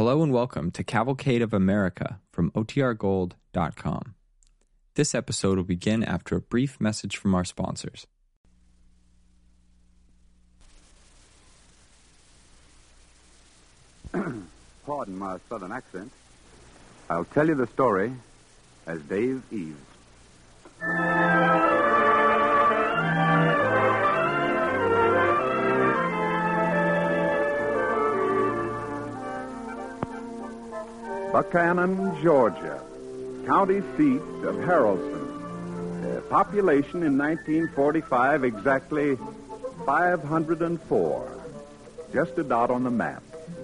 Hello and welcome to Cavalcade of America from OTRGold.com. This episode will begin after a brief message from our sponsors. Pardon my southern accent. I'll tell you the story as Dave Eves. Buchanan, Georgia, county seat of Haralson. Uh, population in 1945 exactly 504. Just a dot on the map.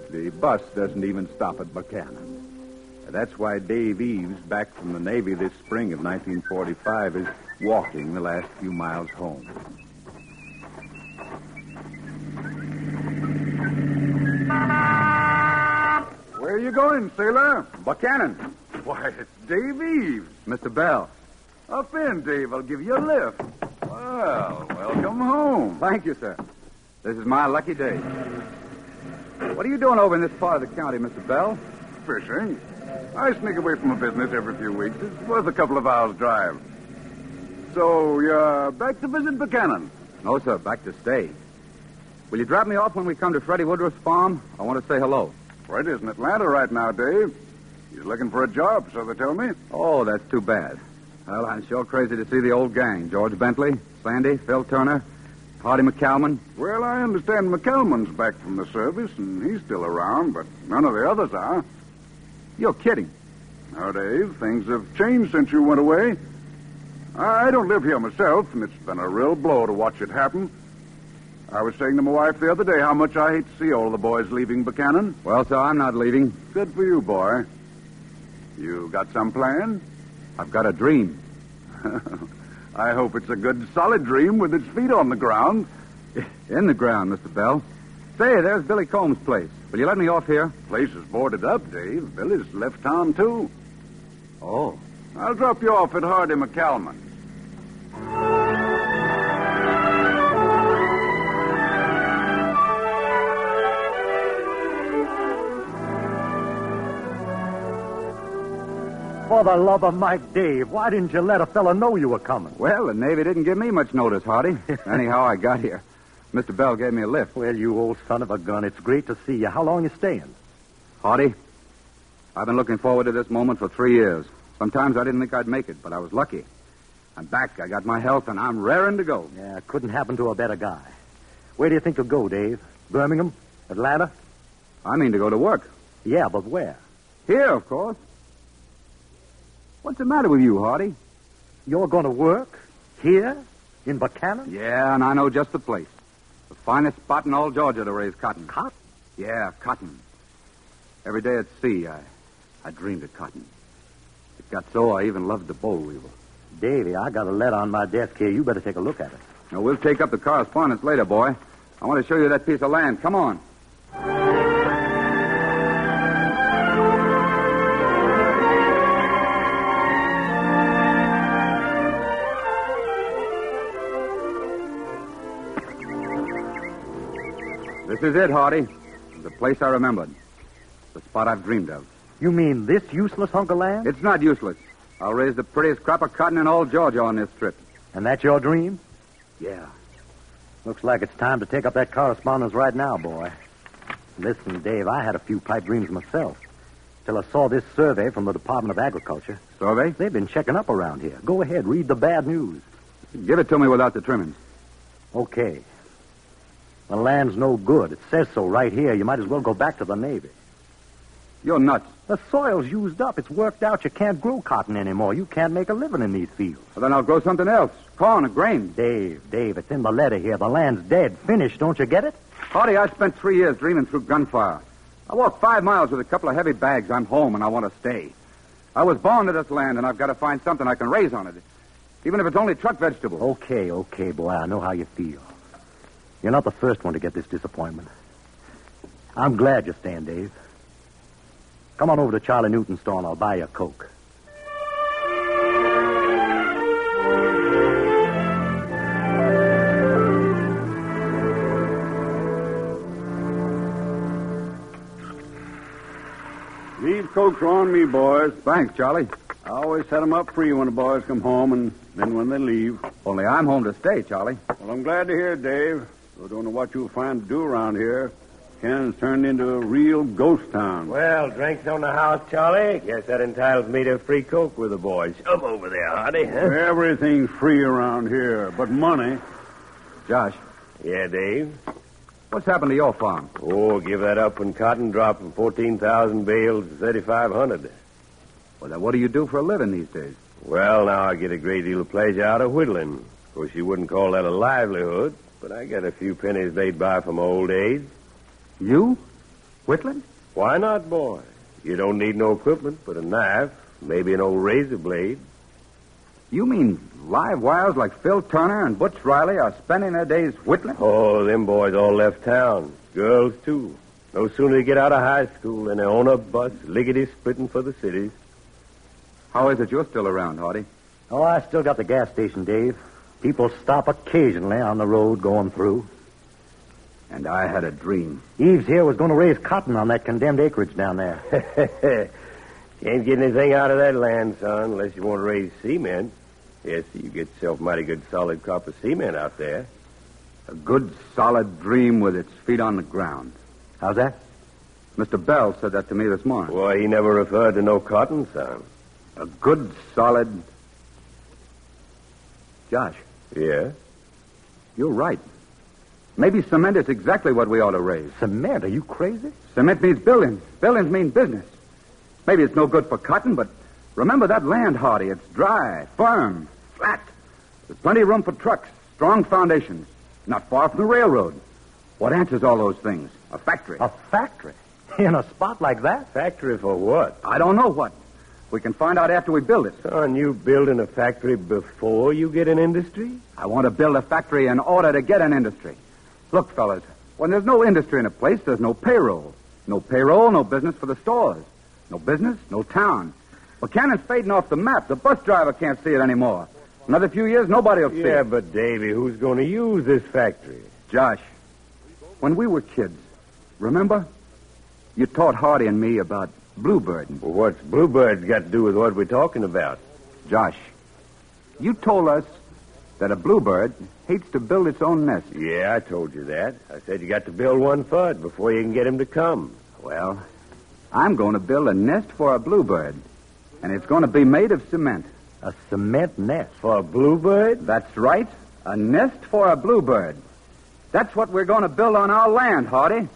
The bus doesn't even stop at Buchanan. That's why Dave Eves, back from the Navy this spring of 1945, is walking the last few miles home. You going, sailor? Buchanan. Why, it's Dave Eves. Mr. Bell. Up in, Dave. I'll give you a lift. Well, welcome home. Thank you, sir. This is my lucky day. What are you doing over in this part of the county, Mr. Bell? Fishing. I sneak away from a business every few weeks. It's worth a couple of hours' drive. So, you're back to visit Buchanan? No, sir. Back to stay. Will you drop me off when we come to Freddie Woodruff's farm? I want to say hello. Fred is in Atlanta right now, Dave. He's looking for a job, so they tell me. Oh, that's too bad. Well, I'm sure crazy to see the old gang. George Bentley, Sandy, Phil Turner, Hardy McCalman. Well, I understand McCalman's back from the service, and he's still around, but none of the others are. You're kidding. Now, Dave, things have changed since you went away. I don't live here myself, and it's been a real blow to watch it happen. I was saying to my wife the other day how much I hate to see all the boys leaving Buchanan. Well, sir, I'm not leaving. Good for you, boy. You got some plan? I've got a dream. I hope it's a good, solid dream with its feet on the ground. In the ground, Mr. Bell. Say, there's Billy Combs' place. Will you let me off here? Place is boarded up, Dave. Billy's left town, too. Oh. I'll drop you off at Hardy McCalman. For the love of Mike Dave, why didn't you let a fella know you were coming? Well, the Navy didn't give me much notice, Hardy. Anyhow, I got here. Mr. Bell gave me a lift. Well, you old son of a gun, it's great to see you. How long you staying? Hardy, I've been looking forward to this moment for three years. Sometimes I didn't think I'd make it, but I was lucky. I'm back. I got my health, and I'm raring to go. Yeah, couldn't happen to a better guy. Where do you think you'll go, Dave? Birmingham? Atlanta? I mean to go to work. Yeah, but where? Here, of course. What's the matter with you, Hardy? You're going to work? Here? In Buchanan? Yeah, and I know just the place. The finest spot in all Georgia to raise cotton. Cotton? Yeah, cotton. Every day at sea, I, I dreamed of cotton. It got so I even loved the boll weevil. Davy, I got a letter on my desk here. You better take a look at it. Now, we'll take up the correspondence later, boy. I want to show you that piece of land. Come on. This is it, Hardy. The place I remembered. The spot I've dreamed of. You mean this useless hunk of land? It's not useless. I'll raise the prettiest crop of cotton in all Georgia on this trip. And that's your dream? Yeah. Looks like it's time to take up that correspondence right now, boy. Listen, Dave, I had a few pipe dreams myself. Till I saw this survey from the Department of Agriculture. Survey? They've been checking up around here. Go ahead, read the bad news. Give it to me without the trimmings. Okay. The land's no good. It says so right here. You might as well go back to the Navy. You're nuts. The soil's used up. It's worked out. You can't grow cotton anymore. You can't make a living in these fields. Well, then I'll grow something else. Corn or grain. Dave, Dave, it's in the letter here. The land's dead. Finished. Don't you get it? Hardy, I spent three years dreaming through gunfire. I walked five miles with a couple of heavy bags. I'm home and I want to stay. I was born to this land and I've got to find something I can raise on it. Even if it's only truck vegetables. Okay, okay, boy. I know how you feel. You're not the first one to get this disappointment. I'm glad you're staying, Dave. Come on over to Charlie Newton's store and I'll buy you a Coke. These cokes are on me, boys. Thanks, Charlie. I always set 'em up free when the boys come home and then when they leave. Only I'm home to stay, Charlie. Well, I'm glad to hear it, Dave. I don't know what you'll find to do around here. Cannon's turned into a real ghost town. Well, drinks on the house, Charlie. Guess that entitles me to free coke with the boys. Up over there, Hardy. Huh? Everything's free around here, but money. Josh, Yeah, Dave. what's happened to your farm? Oh, give that up when cotton dropped from 14,000 bales to 3,500. Well, then what do you do for a living these days? Well, now I get a great deal of pleasure out of whittling. Of course, you wouldn't call that a livelihood, but I get a few pennies laid by from old age. You? Whitland? Why not, boy? You don't need no equipment but a knife, maybe an old razor blade. You mean live wires like Phil Turner and Butch Riley are spending their days whittling? Oh, them boys all left town. Girls, too. No sooner they get out of high school than they own a bus, lickety-splitting for the cities. How is it you're still around, Hardy? Oh, I still got the gas station, Dave. People stop occasionally on the road going through. And I had a dream. Eves here was going to raise cotton on that condemned acreage down there. Can't get anything out of that land, son, unless you want to raise cement. Yes, you get yourself a mighty good solid crop of cement out there. A good, solid dream with its feet on the ground. How's that? Mr. Bell said that to me this morning. Why, he never referred to no cotton, son. A good, solid. Josh, Yeah? you're right. Maybe cement is exactly what we ought to raise. Cement? Are you crazy? Cement means buildings. Buildings mean business. Maybe it's no good for cotton, but remember that land, Hardy. It's dry, firm, flat. There's plenty of room for trucks, strong foundations. Not far from the railroad. What answers all those things? A factory. A factory? In a spot like that? Factory for what? I don't know what. We can find out after we build it. Son, you building a factory before you get an industry? I want to build a factory in order to get an industry. Look, fellas, when there's no industry in a place, there's no payroll. No payroll, no business for the stores. No business, no town. Buchanan's fading off the map. The bus driver can't see it anymore. Another few years, nobody will see Yeah, it. but Davy, who's going to use this factory? Josh, when we were kids, remember? You taught Hardy and me about Bluebird. Well, what's Bluebird's got to do with what we're talking about? Josh, you told us that a bluebird hates to build its own nest. Yeah, I told you that. I said you got to build one first before you can get him to come. Well, I'm going to build a nest for a bluebird, and it's going to be made of cement. A cement nest. For a bluebird? That's right, a nest for a bluebird. That's what we're going to build on our land, Hardy.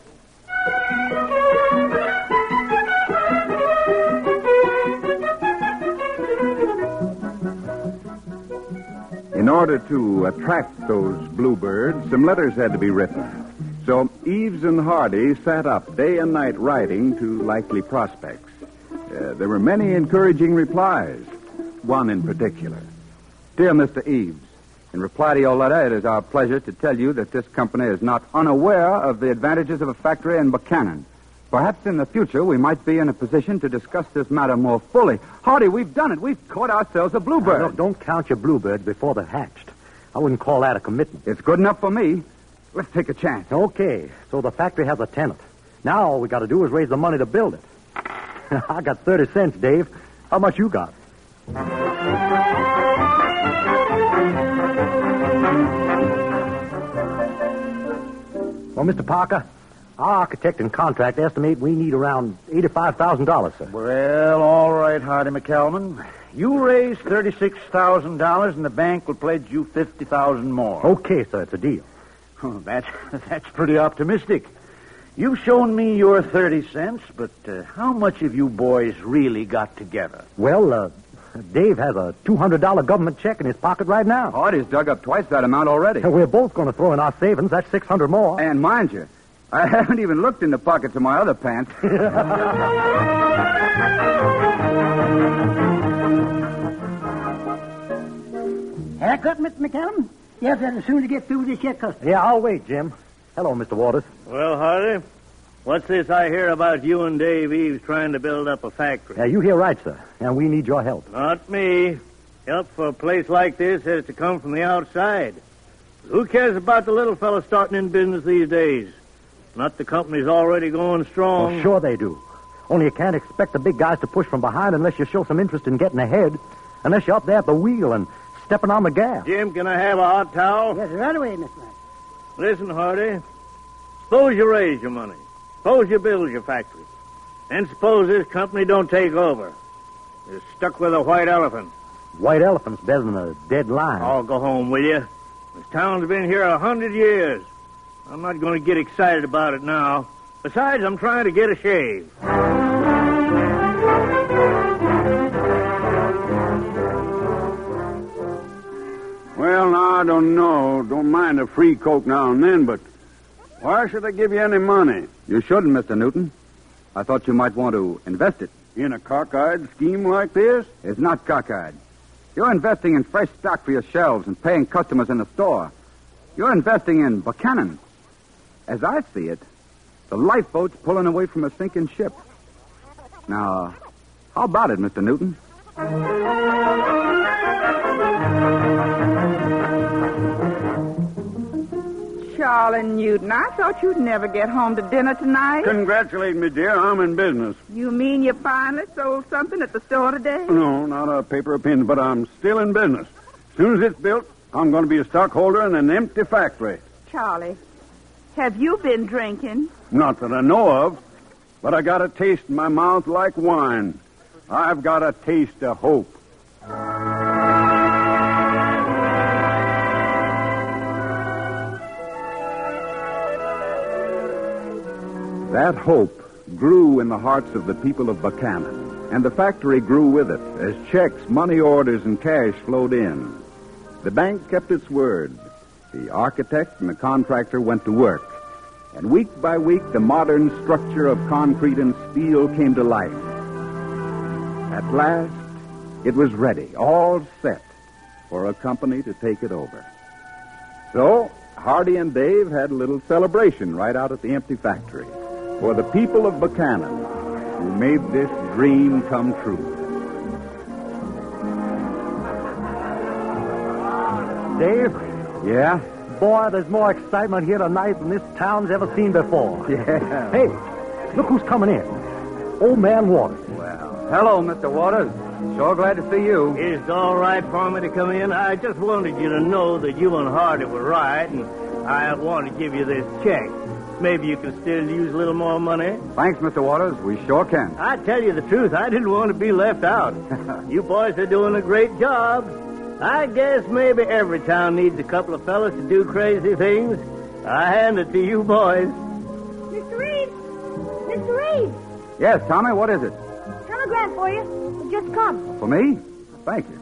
Order to attract those bluebirds, some letters had to be written. So Eves and Hardy sat up day and night writing to likely prospects. Uh, there were many encouraging replies, one in particular. Dear Mr. Eves, in reply to your letter, it is our pleasure to tell you that this company is not unaware of the advantages of a factory in Buchanan. Perhaps in the future we might be in a position to discuss this matter more fully. Hardy, we've done it. We've caught ourselves a bluebird. Now, look, don't count your bluebirds before they're hatched. I wouldn't call that a commitment. It's good enough for me. Let's take a chance. Okay, so the factory has a tenant. Now all we got to do is raise the money to build it. I got 30 cents, Dave. How much you got? Well, Mr. Parker, our architect and contractor estimate we need around $85,000, sir. Well, all right, Hardy McCalman. You raise $36,000 and the bank will pledge you 50000 more. Okay, sir, it's a deal. Oh, that's, that's pretty optimistic. You've shown me your 30 cents, but uh, how much have you boys really got together? Well, uh, Dave has a $200 government check in his pocket right now. Hardy's dug up twice that amount already. We're both going to throw in our savings. That's 600 more. And mind you, I haven't even looked in the pockets of my other pants. Haircut, Mr. McCallum? Yes, sir, as soon as you get through with this here customer. Yeah, I'll wait, Jim. Hello, Mr. Waters. Well, Hardy, what's this I hear about you and Dave Eves trying to build up a factory? Yeah, you hear right, sir. And we need your help. Not me. Help for a place like this has to come from the outside. Who cares about the little fellow starting in business these days? Not the company's already going strong. Oh, sure they do. Only you can't expect the big guys to push from behind unless you show some interest in getting ahead. Unless you're up there at the wheel and stepping on the gas. Jim, can I have a hot towel? Yes, right away, Mr. Mac. Listen, Hardy. Suppose you raise your money. Suppose you build your factory. And suppose this company don't take over. You're stuck with a white elephant. White elephant's better than a dead lion. I'll go home, will you? This town's been here a hundred years. I'm not going to get excited about it now. Besides, I'm trying to get a shave. Well, now, I don't know. Don't mind a free coke now and then, but why should I give you any money? You shouldn't, Mr. Newton. I thought you might want to invest it. In a cockeyed scheme like this? It's not cockeyed. You're investing in fresh stock for your shelves and paying customers in the store. You're investing in Buchanan. As I see it, the lifeboat's pulling away from a sinking ship. Now, how about it, Mr. Newton? Charlie Newton, I thought you'd never get home to dinner tonight. Congratulate me, dear. I'm in business. You mean you finally sold something at the store today? No, not a paper or pin, but I'm still in business. As soon as it's built, I'm going to be a stockholder in an empty factory. Charlie, have you been drinking? Not that I know of, but I got a taste in my mouth like wine. I've got a taste of hope. That hope grew in the hearts of the people of Buchanan, and the factory grew with it as checks, money orders, and cash flowed in. The bank kept its word. The architect and the contractor went to work. And week by week, the modern structure of concrete and steel came to life. At last, it was ready, all set for a company to take it over. So, Hardy and Dave had a little celebration right out at the empty factory for the people of Buchanan who made this dream come true. Dave, Yeah? boy, there's more excitement here tonight than this town's ever seen before. Yeah. Hey, look who's coming in. Old Man Waters. Well, hello, Mr. Waters. Sure glad to see you. It's all right for me to come in. I just wanted you to know that you and Hardy were right, and I want to give you this check. Maybe you can still use a little more money. Thanks, Mr. Waters. We sure can. I tell you the truth, I didn't want to be left out. you boys are doing a great job. I guess maybe every town needs a couple of fellas to do crazy things. I hand it to you boys. Mr. Reed! Mr. Reed! Yes, Tommy, what is it? Telegram for you. It just come. For me? Thank you.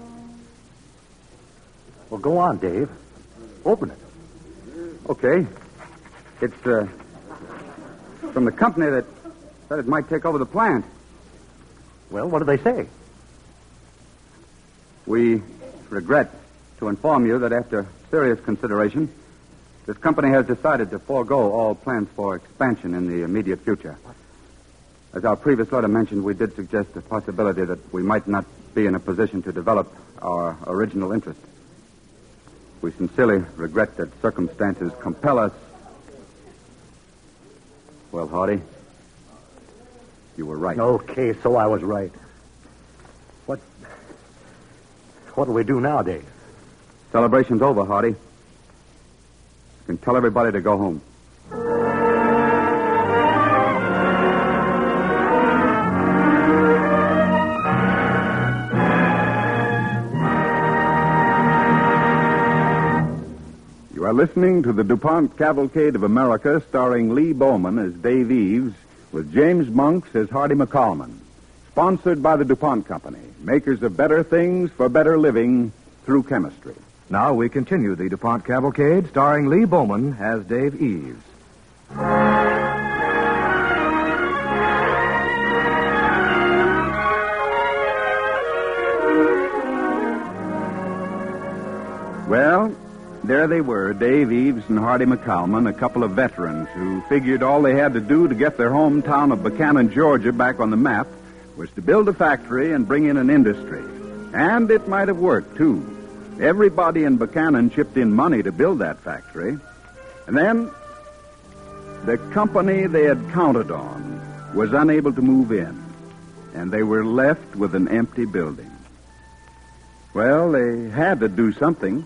Well, go on, Dave. Open it. Okay. It's, uh, from the company that said it might take over the plant. Well, what do they say? We regret to inform you that after serious consideration, this company has decided to forego all plans for expansion in the immediate future. As our previous letter mentioned, we did suggest the possibility that we might not be in a position to develop our original interest. We sincerely regret that circumstances compel us. Well, Hardy, you were right. Okay, so I was right. What. What do we do now, Dave? Celebration's over, Hardy. You can tell everybody to go home. You are listening to the DuPont Cavalcade of America, starring Lee Bowman as Dave Eves, with James Monks as Hardy McCalman. Sponsored by the DuPont Company, makers of better things for better living through chemistry. Now we continue the DuPont Cavalcade, starring Lee Bowman as Dave Eves. Well, there they were, Dave Eves and Hardy McCalman, a couple of veterans who figured all they had to do to get their hometown of Buchanan, Georgia back on the map was to build a factory and bring in an industry. And it might have worked, too. Everybody in Buchanan chipped in money to build that factory. And then, the company they had counted on was unable to move in, and they were left with an empty building. Well, they had to do something.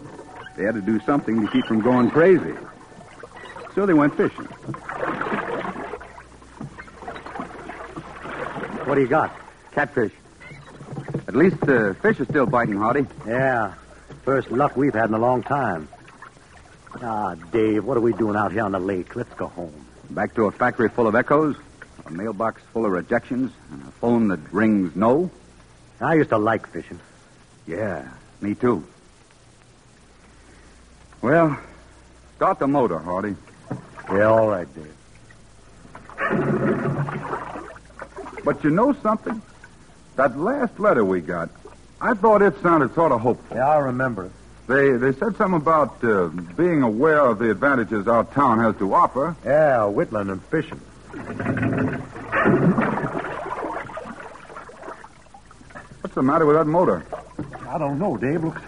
They had to do something to keep from going crazy. So they went fishing. What do you got? Catfish. At least the fish are still biting, Hardy. Yeah. First luck we've had in a long time. Ah, Dave, what are we doing out here on the lake? Let's go home. Back to a factory full of echoes, a mailbox full of rejections, and a phone that rings no. I used to like fishing. Yeah, me too. Well, start the motor, Hardy. Yeah, all right, Dave. But you know something? That last letter we got, I thought it sounded sort of hopeful. Yeah, I remember it. They they said something about uh, being aware of the advantages our town has to offer. Yeah, whittling and fishing. What's the matter with that motor? I don't know, Dave. Looks,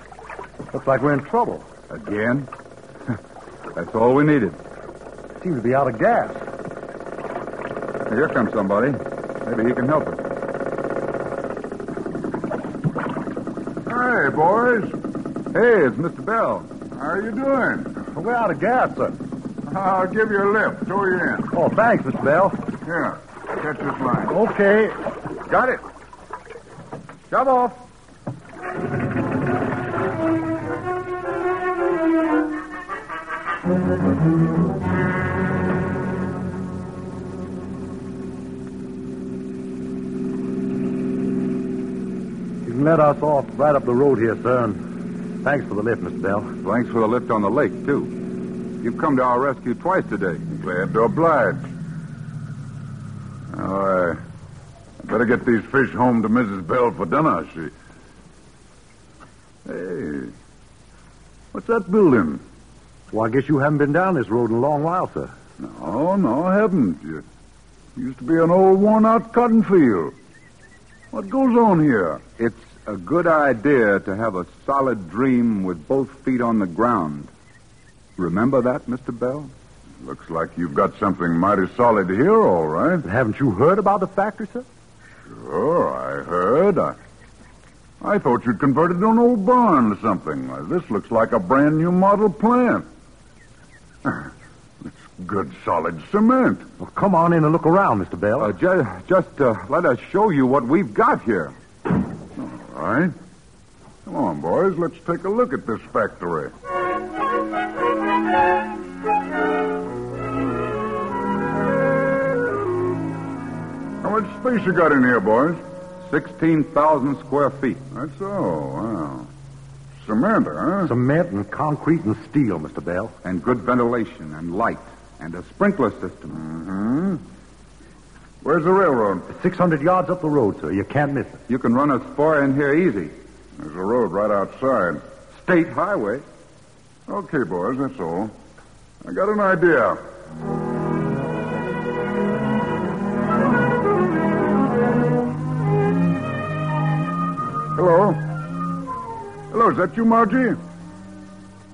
looks like we're in trouble. Again? That's all we needed. Seems to be out of gas. Here comes somebody. Maybe he can help us. Boys. Hey, it's Mr. Bell. How are you doing? We're out of gas, sir. I'll give you a lift. Tow you in. Oh, thanks, Mr. Bell. Here, catch this line. Okay. Got it. Shove off. Let us off right up the road here, sir. And thanks for the lift, Mr. Bell. Thanks for the lift on the lake, too. You've come to our rescue twice today. Glad to oblige. Now, I better get these fish home to Mrs. Bell for dinner. She. Hey, what's that building? Well, I guess you haven't been down this road in a long while, sir. No, no, I haven't. It used to be an old, worn-out cotton field. What goes on here? It's a good idea to have a solid dream with both feet on the ground. Remember that, Mr. Bell? Looks like you've got something mighty solid here, all right. Haven't you heard about the factory, sir? Sure, I heard. I, I thought you'd converted an old barn to something. This looks like a brand new model plant. It's good, solid cement. Well, come on in and look around, Mr. Bell. Uh, ju- just uh, let us show you what we've got here. Right. Come on, boys. Let's take a look at this factory. How much space you got in here, boys? 16,000 square feet. That's all. Wow. Cement, huh? Cement and concrete and steel, Mr. Bell. And good ventilation and light and a sprinkler system. Mm-hmm. Where's the railroad? 600 yards up the road, sir. You can't miss it. You can run us far in here easy. There's a road right outside. State highway. Okay, boys, that's all. I got an idea. Hello? Hello, is that you, Margie?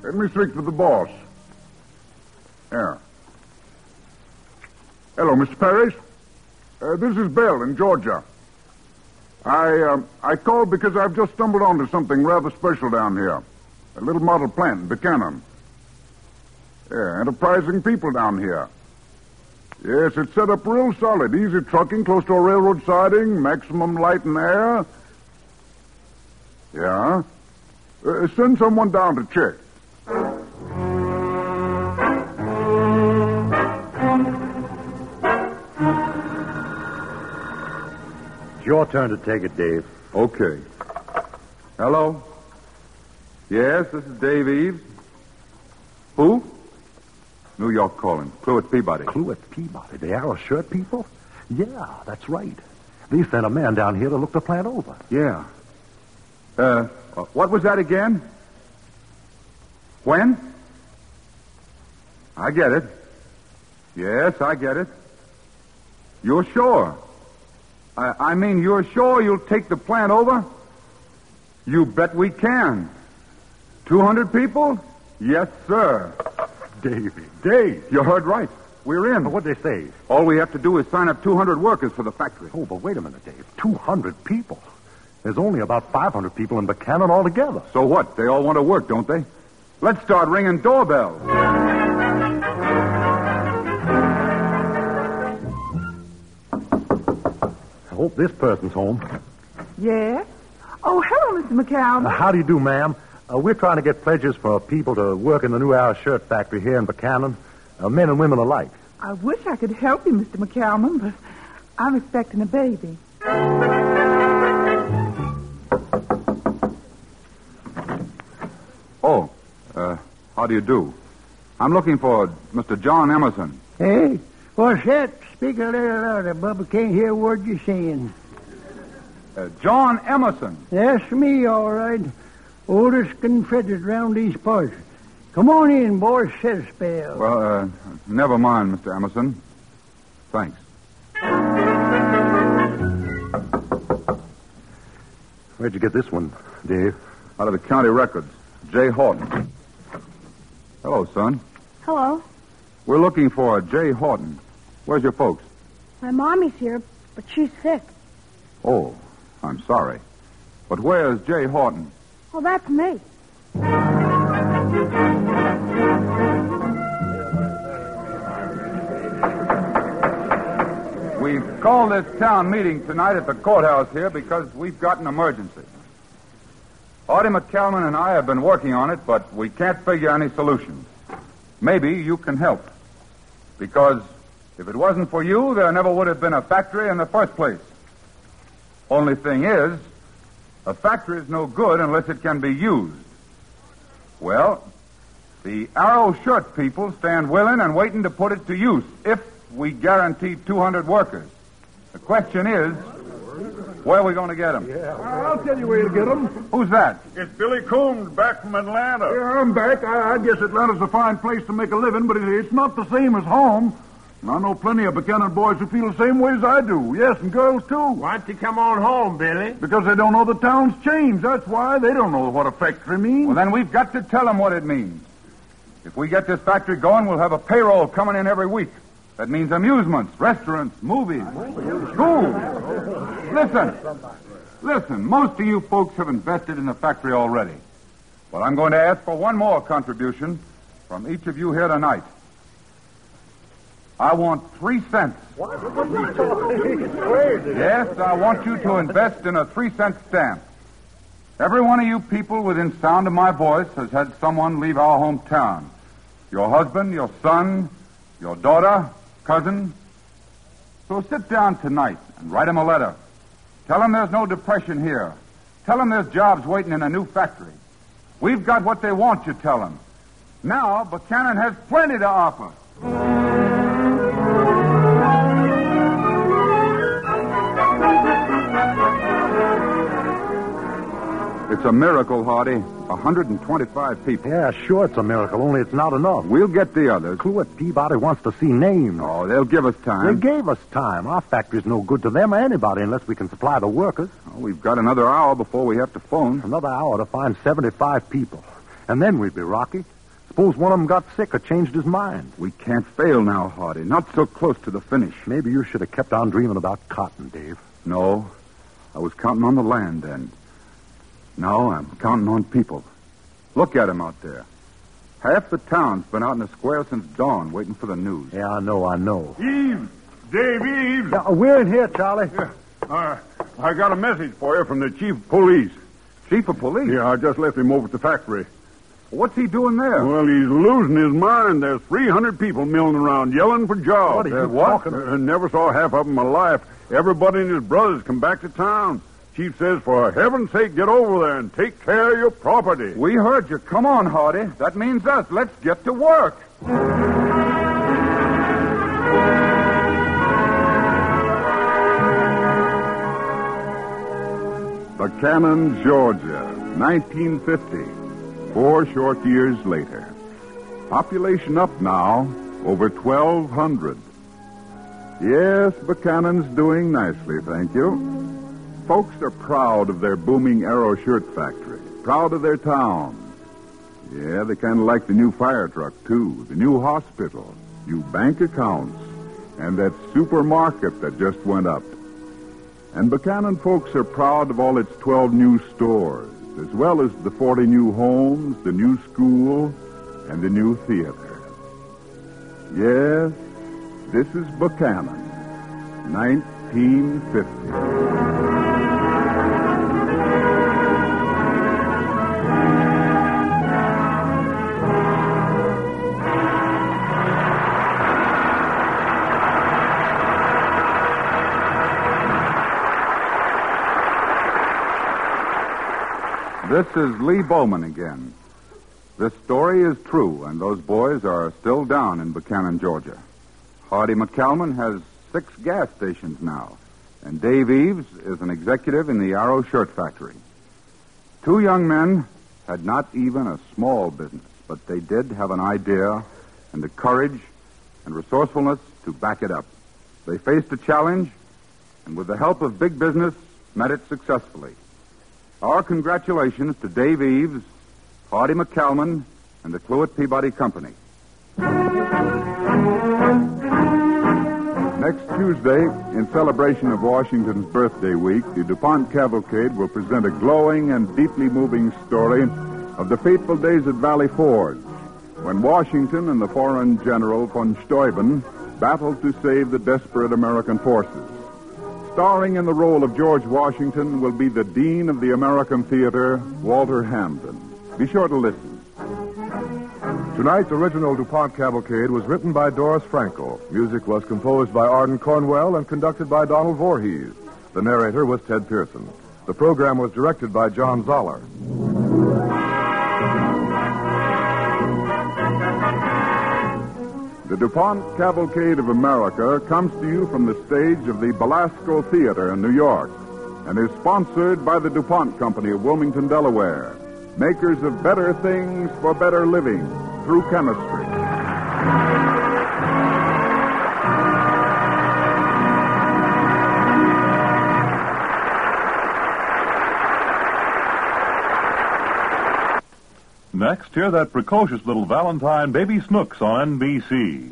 Let me speak to the boss. Yeah. Hello, Mr. Parrish. Uh, this is Bell in Georgia. I um, I called because I've just stumbled onto something rather special down here. A little model plant in Buchanan. Yeah, enterprising people down here. Yes, it's set up real solid. Easy trucking, close to a railroad siding, maximum light and air. Yeah? Uh, send someone down to check. Your turn to take it, Dave. Okay. Hello? Yes, this is Dave Eves. Who? New York calling. Cluett Peabody. Cluett Peabody, the arrow shirt people? Yeah, that's right. They sent a man down here to look the plant over. Yeah. Uh, what was that again? When? I get it. Yes, I get it. You're sure? I, I mean, you're sure you'll take the plant over? You bet we can. 200 people? Yes, sir. Davy, Dave. You heard right. We're in. What'd they say? All we have to do is sign up 200 workers for the factory. Oh, but wait a minute, Dave. 200 people. There's only about 500 people in Buchanan altogether. So what? They all want to work, don't they? Let's start ringing doorbells. I hope this person's home. Yes? Oh, hello, Mr. McCallum. Uh, how do you do, ma'am? Uh, we're trying to get pledges for people to work in the new Arrow Shirt Factory here in Buchanan, uh, men and women alike. I wish I could help you, Mr. McCallum, but I'm expecting a baby. Oh, uh, how do you do? I'm looking for Mr. John Emerson. Hey, what's that? Speak a little louder, Bubba. Can't hear a word you're saying. Uh, John Emerson. That's me, all right. Oldest Confederate round these parts. Come on in, boys. Sit a spell. Well, uh, never mind, Mr. Emerson. Thanks. Where'd you get this one, Dave? Out of the county records. Jay Horton. Hello, son. Hello. We're looking for Jay Horton. Where's your folks? My mommy's here, but she's sick. Oh, I'm sorry. But where's Jay Horton? Well, that's me. We've called this town meeting tonight at the courthouse here because we've got an emergency. Hardy McCalman and I have been working on it, but we can't figure any solutions. Maybe you can help. Because if it wasn't for you, there never would have been a factory in the first place. Only thing is, a factory is no good unless it can be used. Well, the Arrow Shirt people stand willing and waiting to put it to use if we guarantee 200 workers. The question is, where are we going to get them? I'll tell you where to get them. Who's that? It's Billy Combs back from Atlanta. Yeah, I'm back. I, I guess Atlanta's a fine place to make a living, but it, it's not the same as home. And I know plenty of Buchanan boys who feel the same way as I do. Yes, and girls too. Why don't you come on home, Billy? Because they don't know the town's changed. That's why. They don't know what a factory means. Well, then we've got to tell them what it means. If we get this factory going, we'll have a payroll coming in every week. That means amusements, restaurants, movies, schools. Listen. Listen, most of you folks have invested in the factory already. But I'm going to ask for one more contribution from each of you here tonight. I want three cents. Yes, I want you to invest in a three cent stamp. Every one of you people within sound of my voice has had someone leave our hometown. Your husband, your son, your daughter, cousin. So sit down tonight and write them a letter. Tell them there's no depression here. Tell them there's jobs waiting in a new factory. We've got what they want, you tell them. Now, Buchanan has plenty to offer. It's a miracle, Hardy. 125 people. Yeah, sure, it's a miracle, only it's not enough. We'll get the others. Cluett Peabody wants to see names. Oh, they'll give us time. They gave us time. Our factory's no good to them or anybody unless we can supply the workers. Oh, we've got another hour before we have to phone. Another hour to find 75 people. And then we'd be rocky. Suppose one of them got sick or changed his mind. We can't fail now, Hardy. Not so close to the finish. Maybe you should have kept on dreaming about cotton, Dave. No. I was counting on the land then. Now I'm counting on people. Look at 'em out there. Half the town's been out in the square since dawn, waiting for the news. Yeah, I know, I know. Eves! Dave Eves! Yeah, we're in here, Charlie. Yeah. Uh, I got a message for you from the chief of police. Chief of police? Yeah, I just left him over at the factory. What's he doing there? Well, he's losing his mind. There's 300 people milling around, yelling for jobs. What are you Uh, talking Uh, never saw half of them in my life. Everybody and his brothers come back to town. Chief says, for heaven's sake, get over there and take care of your property. We heard you. Come on, Hardy. That means us. Let's get to work. Buchanan, Georgia, 1950. Four short years later. Population up now, over 1,200. Yes, Buchanan's doing nicely, thank you. Folks are proud of their booming Arrow Shirt Factory, proud of their town. Yeah, they kind of like the new fire truck, too, the new hospital. you bank accounts, and that supermarket that just went up. And Buchanan folks are proud of all its 12 new stores, as well as the 40 new homes, the new school, and the new theater. Yes, this is Buchanan, 1950. This is Lee Bowman again. This story is true, and those boys are still down in Buchanan, Georgia. Hardy McCalman has six gas stations now, and Dave Eves is an executive in the Arrow Shirt Factory. Two young men had not even a small business, but they did have an idea and the courage and resourcefulness to back it up. They faced a challenge, and with the help of big business, met it successfully. Our congratulations to Dave Eves, Hardy McCalman, and the Cluett Peabody Company. Next Tuesday, in celebration of Washington's birthday week, the DuPont Cavalcade will present a glowing and deeply moving story of the fateful days at Valley Forge, when Washington and the foreign general von Steuben battled to save the desperate American forces. Starring in the role of George Washington will be the Dean of the American Theater, Walter Hampden. Be sure to listen. Tonight's original DuPont Cavalcade was written by Doris Frankel. Music was composed by Ardon Cornwell and conducted by Donald Voorhees. The narrator was Ted Pearson. The program was directed by John Zoller. The DuPont Cavalcade of America comes to you from the stage of the Belasco Theater in New York and is sponsored by the DuPont Company of Wilmington, Delaware, makers of better things for better living through chemistry. Hear that precocious little Valentine Baby Snooks on NBC.